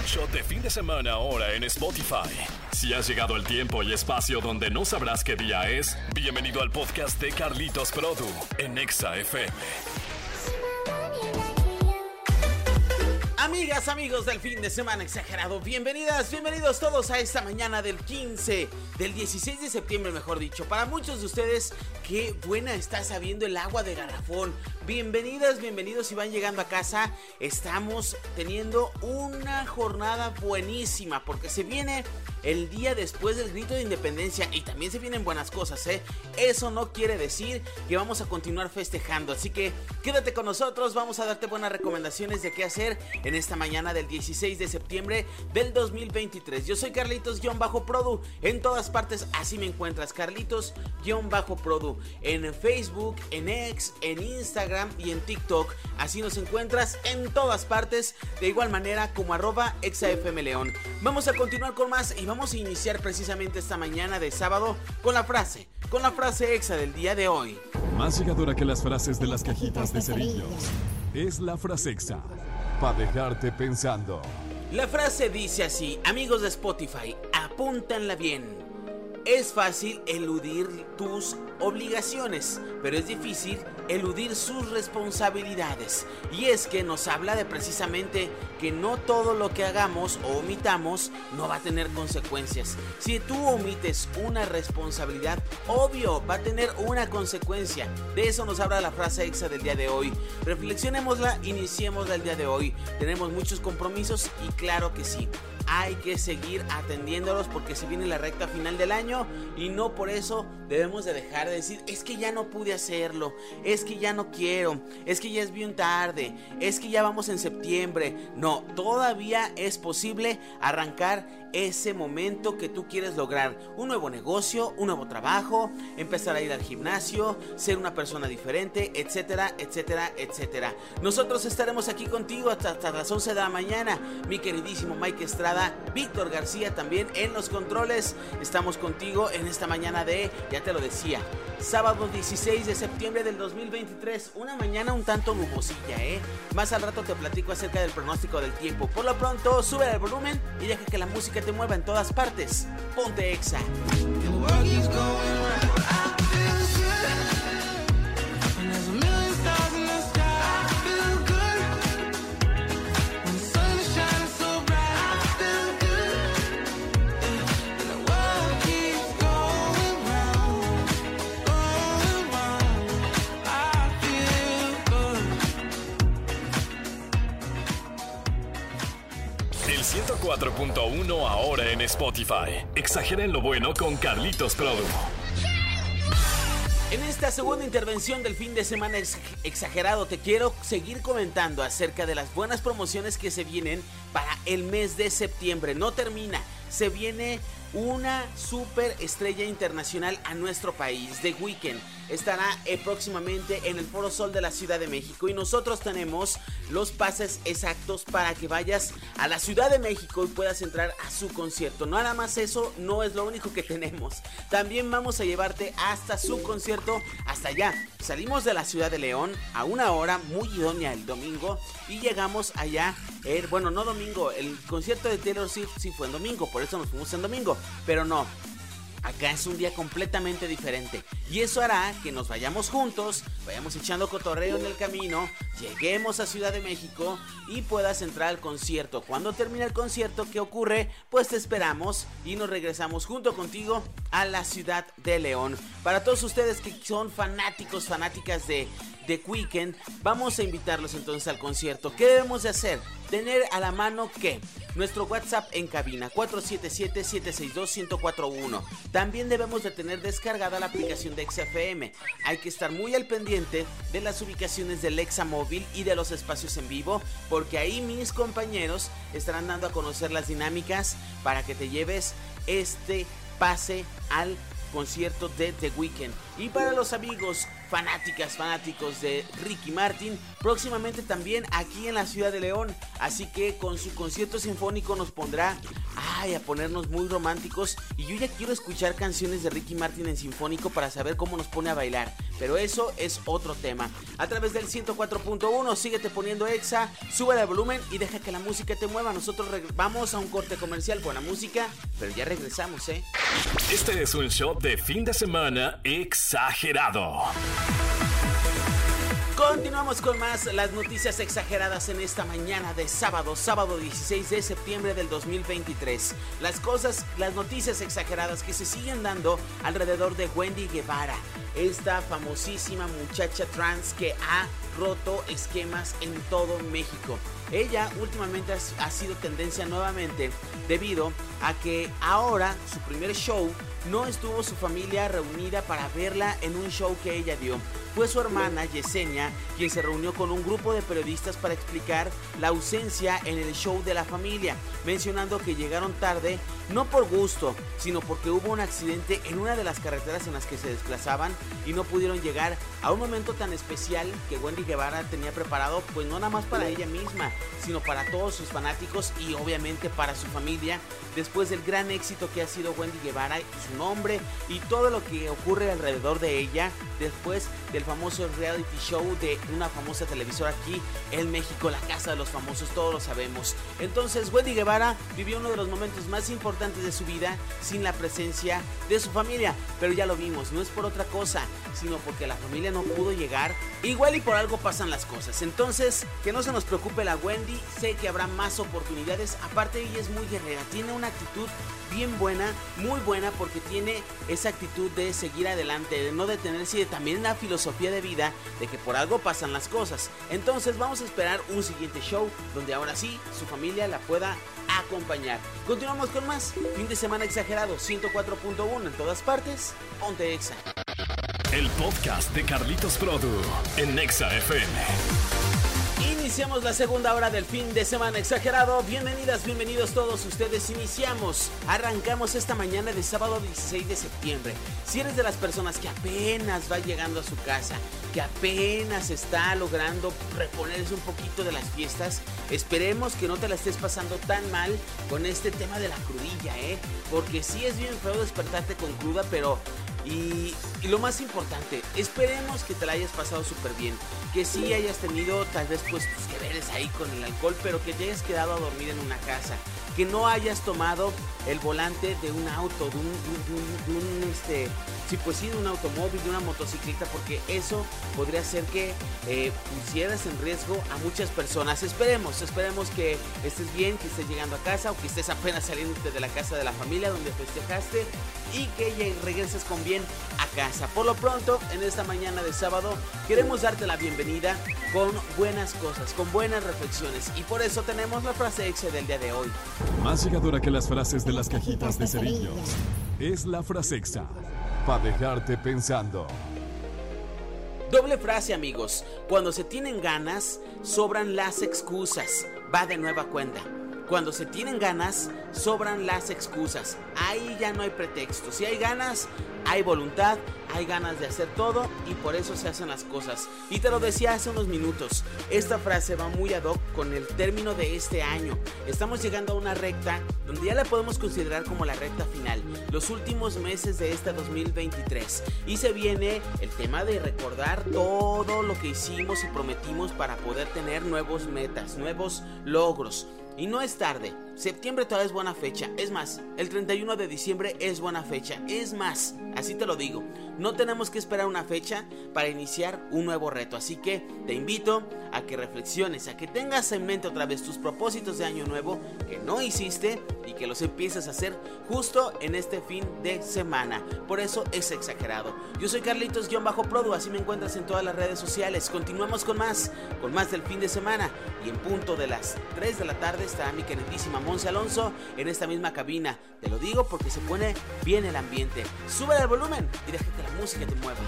De fin de semana ahora en Spotify. Si has llegado el tiempo y espacio donde no sabrás qué día es, bienvenido al podcast de Carlitos Produ en Exa FM. Amigas, amigos del fin de semana exagerado, bienvenidas, bienvenidos todos a esta mañana del 15, del 16 de septiembre, mejor dicho. Para muchos de ustedes, qué buena está sabiendo el agua de garrafón. Bienvenidas, bienvenidos si van llegando a casa. Estamos teniendo una jornada buenísima porque se viene el día después del grito de independencia y también se vienen buenas cosas, ¿eh? Eso no quiere decir que vamos a continuar festejando, así que quédate con nosotros, vamos a darte buenas recomendaciones de qué hacer en esta mañana del 16 de septiembre del 2023. Yo soy Carlitos-Produ, en todas partes así me encuentras, Carlitos-Produ, en Facebook, en X, en Instagram y en TikTok, así nos encuentras en todas partes, de igual manera como arroba exafmleón. Vamos a continuar con más y vamos a iniciar precisamente esta mañana de sábado con la frase, con la frase exa del día de hoy. Más llegadora que las frases de las cajitas de cerillos es la frase exa para dejarte pensando. La frase dice así, amigos de Spotify, apúntanla bien. Es fácil eludir tus obligaciones, pero es difícil eludir sus responsabilidades. Y es que nos habla de precisamente que no todo lo que hagamos o omitamos no va a tener consecuencias. Si tú omites una responsabilidad, obvio, va a tener una consecuencia. De eso nos habla la frase exa del día de hoy. Reflexionémosla, iniciémosla el día de hoy. Tenemos muchos compromisos y claro que sí hay que seguir atendiéndolos porque se viene la recta final del año y no por eso debemos de dejar de decir es que ya no pude hacerlo, es que ya no quiero, es que ya es bien tarde, es que ya vamos en septiembre. No, todavía es posible arrancar ese momento que tú quieres lograr. Un nuevo negocio, un nuevo trabajo, empezar a ir al gimnasio, ser una persona diferente, etcétera, etcétera, etcétera. Nosotros estaremos aquí contigo hasta, hasta las 11 de la mañana. Mi queridísimo Mike Estrada, Víctor García también en los controles. Estamos contigo en esta mañana de, ya te lo decía, sábado 16 de septiembre del 2023. Una mañana un tanto nubosilla, ¿eh? Más al rato te platico acerca del pronóstico del tiempo. Por lo pronto, sube el volumen y deja que la música te mueva en todas partes. Ponte Exa. Ahora en Spotify. Exageren lo bueno con Carlitos Produ. En esta segunda intervención del fin de semana exagerado te quiero seguir comentando acerca de las buenas promociones que se vienen para el mes de septiembre. No termina, se viene una super estrella internacional a nuestro país, The Weeknd estará eh, próximamente en el Foro Sol de la Ciudad de México y nosotros tenemos los pases exactos para que vayas a la Ciudad de México y puedas entrar a su concierto. Nada más eso no es lo único que tenemos. También vamos a llevarte hasta su concierto, hasta allá. Salimos de la Ciudad de León a una hora muy idónea el domingo y llegamos allá. Bueno, no domingo, el concierto de Taylor Swift sí fue en domingo, por eso nos fuimos en domingo, pero no. Acá es un día completamente diferente y eso hará que nos vayamos juntos, vayamos echando cotorreo en el camino, lleguemos a Ciudad de México y puedas entrar al concierto. Cuando termine el concierto, ¿qué ocurre? Pues te esperamos y nos regresamos junto contigo a la ciudad de León. Para todos ustedes que son fanáticos, fanáticas de The Weekend, vamos a invitarlos entonces al concierto. ¿Qué debemos de hacer? Tener a la mano que nuestro WhatsApp en cabina 477-762-1041. También debemos de tener descargada la aplicación de XFM. Hay que estar muy al pendiente de las ubicaciones del Exa móvil y de los espacios en vivo, porque ahí mis compañeros estarán dando a conocer las dinámicas para que te lleves este pase al concierto de The Weeknd. Y para los amigos fanáticas, fanáticos de Ricky Martin, próximamente también aquí en la ciudad de León Así que con su concierto sinfónico nos pondrá ay, a ponernos muy románticos. Y yo ya quiero escuchar canciones de Ricky Martin en sinfónico para saber cómo nos pone a bailar. Pero eso es otro tema. A través del 104.1, síguete poniendo exa, sube el volumen y deja que la música te mueva. Nosotros vamos a un corte comercial, buena música, pero ya regresamos, ¿eh? Este es un show de fin de semana exagerado. Continuamos con más las noticias exageradas en esta mañana de sábado, sábado 16 de septiembre del 2023. Las cosas, las noticias exageradas que se siguen dando alrededor de Wendy Guevara, esta famosísima muchacha trans que ha roto esquemas en todo México. Ella últimamente ha sido tendencia nuevamente debido a que ahora su primer show no estuvo su familia reunida para verla en un show que ella dio. Fue su hermana Yesenia quien se reunió con un grupo de periodistas para explicar la ausencia en el show de la familia, mencionando que llegaron tarde no por gusto, sino porque hubo un accidente en una de las carreteras en las que se desplazaban y no pudieron llegar a un momento tan especial que Wendy Guevara tenía preparado, pues no nada más para ella misma, sino para todos sus fanáticos y obviamente para su familia, después del gran éxito que ha sido Wendy Guevara, su nombre y todo lo que ocurre alrededor de ella, después del famoso reality show de una famosa televisora aquí en México, la casa de los famosos, todos lo sabemos. Entonces Wendy Guevara vivió uno de los momentos más importantes de su vida sin la presencia de su familia. Pero ya lo vimos, no es por otra cosa, sino porque la familia no pudo llegar. Igual y por algo pasan las cosas. Entonces, que no se nos preocupe la Wendy, sé que habrá más oportunidades. Aparte, ella es muy guerrera, tiene una actitud bien buena, muy buena, porque tiene esa actitud de seguir adelante, de no detenerse y de también una filosofía de vida de que por algo pasan las cosas. Entonces, vamos a esperar un siguiente show donde ahora sí su familia la pueda acompañar. Continuamos con más. Fin de semana exagerado 104.1 en todas partes. Ponte Exa. El podcast de Carlitos Produ en Exa FM. Iniciamos la segunda hora del fin de semana exagerado. Bienvenidas, bienvenidos todos ustedes. Iniciamos, arrancamos esta mañana de sábado 16 de septiembre. Si eres de las personas que apenas va llegando a su casa, que apenas está logrando reponerse un poquito de las fiestas, esperemos que no te la estés pasando tan mal con este tema de la crudilla, ¿eh? Porque sí es bien feo despertarte con cruda, pero y, lo más importante, esperemos que te la hayas pasado súper bien. Que sí hayas tenido tal vez pues tus que veres ahí con el alcohol, pero que te hayas quedado a dormir en una casa que no hayas tomado el volante de un auto, de un, este, sí, pues sí, de un automóvil, de una motocicleta, porque eso podría ser que eh, pusieras en riesgo a muchas personas. Esperemos, esperemos que estés bien, que estés llegando a casa o que estés apenas saliendo de la casa de la familia donde festejaste y que regreses con bien a casa. Por lo pronto, en esta mañana de sábado, queremos darte la bienvenida con buenas cosas, con buenas reflexiones y por eso tenemos la frase exe del día de hoy. Más llegadora que las frases de las cajitas de cerillos. Es la frasexa. Para dejarte pensando. Doble frase amigos. Cuando se tienen ganas, sobran las excusas. Va de nueva cuenta. Cuando se tienen ganas, sobran las excusas. Ahí ya no hay pretexto. Si hay ganas, hay voluntad, hay ganas de hacer todo y por eso se hacen las cosas. Y te lo decía hace unos minutos, esta frase va muy ad hoc con el término de este año. Estamos llegando a una recta donde ya la podemos considerar como la recta final, los últimos meses de este 2023. Y se viene el tema de recordar todo lo que hicimos y prometimos para poder tener nuevos metas, nuevos logros. Y no es tarde. Septiembre todavía es buena fecha. Es más, el 31 de diciembre es buena fecha. Es más, así te lo digo. No tenemos que esperar una fecha para iniciar un nuevo reto. Así que te invito a que reflexiones, a que tengas en mente otra vez tus propósitos de año nuevo que no hiciste y que los empieces a hacer justo en este fin de semana. Por eso es exagerado. Yo soy Carlitos-Produ, así me encuentras en todas las redes sociales. Continuamos con más, con más del fin de semana. Y en punto de las 3 de la tarde estará mi queridísima Monse Alonso en esta misma cabina. Te lo digo porque se pone bien el ambiente. Sube el volumen y deja que la música te mueva.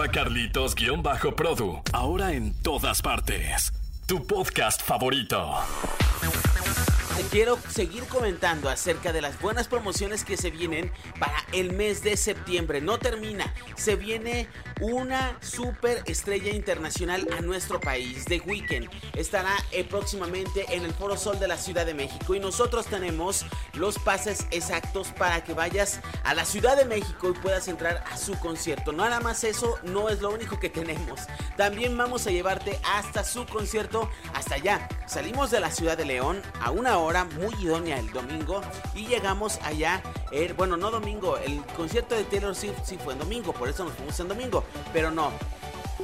Arroba Carlitos-Produ. Ahora en todas partes. Tu podcast favorito quiero seguir comentando acerca de las buenas promociones que se vienen para el mes de septiembre. No termina, se viene una super estrella internacional a nuestro país. The Weekend estará eh, próximamente en el Foro Sol de la Ciudad de México y nosotros tenemos los pases exactos para que vayas a la Ciudad de México y puedas entrar a su concierto. Nada más eso no es lo único que tenemos. También vamos a llevarte hasta su concierto, hasta allá. Salimos de la Ciudad de León a una hora muy idónea el domingo. Y llegamos allá, bueno, no domingo, el concierto de Taylor Swift sí fue en domingo, por eso nos fuimos en domingo, pero no,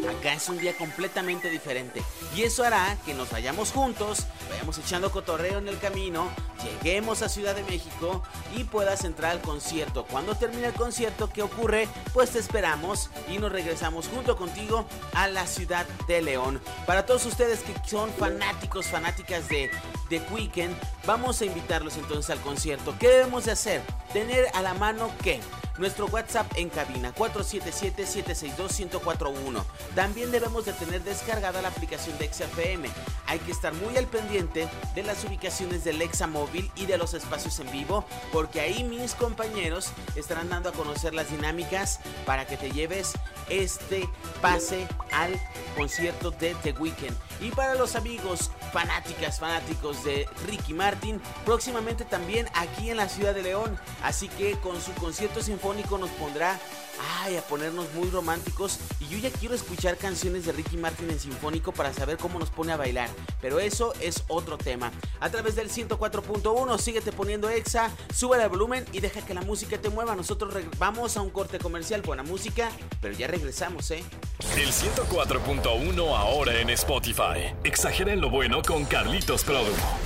Acá es un día completamente diferente. Y eso hará que nos vayamos juntos, vayamos echando cotorreo en el camino, lleguemos a Ciudad de México y puedas entrar al concierto. Cuando termine el concierto, ¿qué ocurre? Pues te esperamos y nos regresamos junto contigo a la ciudad de León. Para todos ustedes que son fanáticos, fanáticas de The Weekend, vamos a invitarlos entonces al concierto. ¿Qué debemos de hacer? Tener a la mano qué? Nuestro WhatsApp en cabina 477-762-1041. También debemos de tener descargada la aplicación de XFM. Hay que estar muy al pendiente de las ubicaciones del Exa y de los espacios en vivo, porque ahí mis compañeros estarán dando a conocer las dinámicas para que te lleves este pase al concierto de The Weeknd. Y para los amigos fanáticas, fanáticos de Ricky Martin, próximamente también aquí en la ciudad de León. Así que con su concierto sinfónico nos pondrá a ponernos muy románticos. Y yo ya quiero escuchar canciones de Ricky Martin en sinfónico para saber cómo nos pone a bailar. Pero eso es otro tema. A través del 104.1, síguete poniendo exa, sube el volumen y deja que la música te mueva. Nosotros vamos a un corte comercial, buena música, pero ya regresamos, ¿eh? El 104.1 ahora en Spotify. Exagera en lo bueno con Carlitos Produ.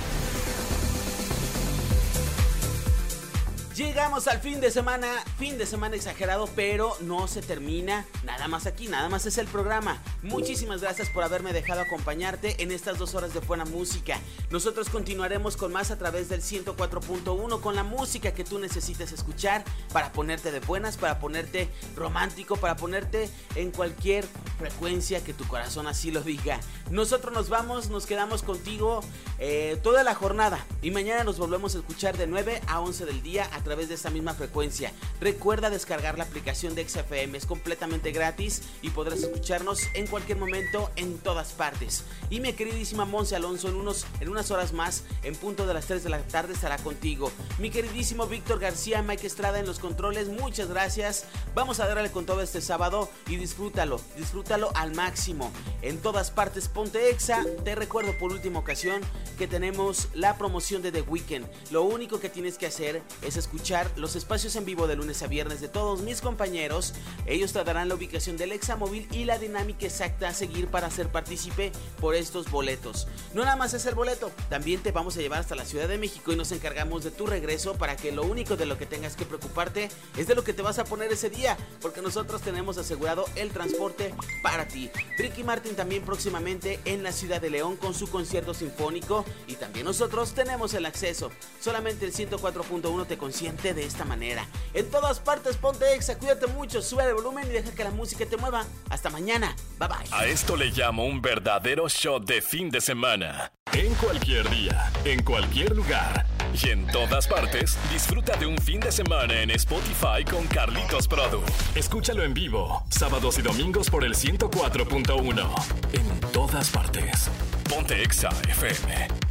Llegamos al fin de semana, fin de semana exagerado, pero no se termina nada más aquí, nada más es el programa. Muchísimas gracias por haberme dejado acompañarte en estas dos horas de buena música. Nosotros continuaremos con más a través del 104.1 con la música que tú necesites escuchar para ponerte de buenas, para ponerte romántico, para ponerte en cualquier frecuencia que tu corazón así lo diga. Nosotros nos vamos, nos quedamos contigo eh, toda la jornada y mañana nos volvemos a escuchar de 9 a 11 del día través de esta misma frecuencia. Recuerda descargar la aplicación de XFM, es completamente gratis y podrás escucharnos en cualquier momento en todas partes. Y mi queridísima Monse Alonso en, unos, en unas horas más, en punto de las 3 de la tarde, estará contigo. Mi queridísimo Víctor García, Mike Estrada en los controles, muchas gracias. Vamos a darle con todo este sábado y disfrútalo, disfrútalo al máximo. En todas partes, ponte exa. Te recuerdo por última ocasión que tenemos la promoción de The Weekend. Lo único que tienes que hacer es escuchar los espacios en vivo de lunes a viernes de todos mis compañeros. Ellos te darán la ubicación del Examóvil y la dinámica exacta a seguir para ser partícipe por estos boletos. No nada más es el boleto, también te vamos a llevar hasta la Ciudad de México y nos encargamos de tu regreso para que lo único de lo que tengas que preocuparte es de lo que te vas a poner ese día, porque nosotros tenemos asegurado el transporte para ti. Ricky Martin también próximamente en la Ciudad de León con su concierto sinfónico y también nosotros tenemos el acceso. Solamente el 104.1 te consiente de esta manera. En todas partes ponte exa, cuídate mucho, sube el volumen y deja que la música te mueva. Hasta mañana, bye bye. A esto le llamo un verdadero shot de fin de semana. En cualquier día, en cualquier lugar y en todas partes, disfruta de un fin de semana en Spotify con Carlitos Produ. Escúchalo en vivo, sábados y domingos por el 104.1. En todas partes. Ponte Exa FM.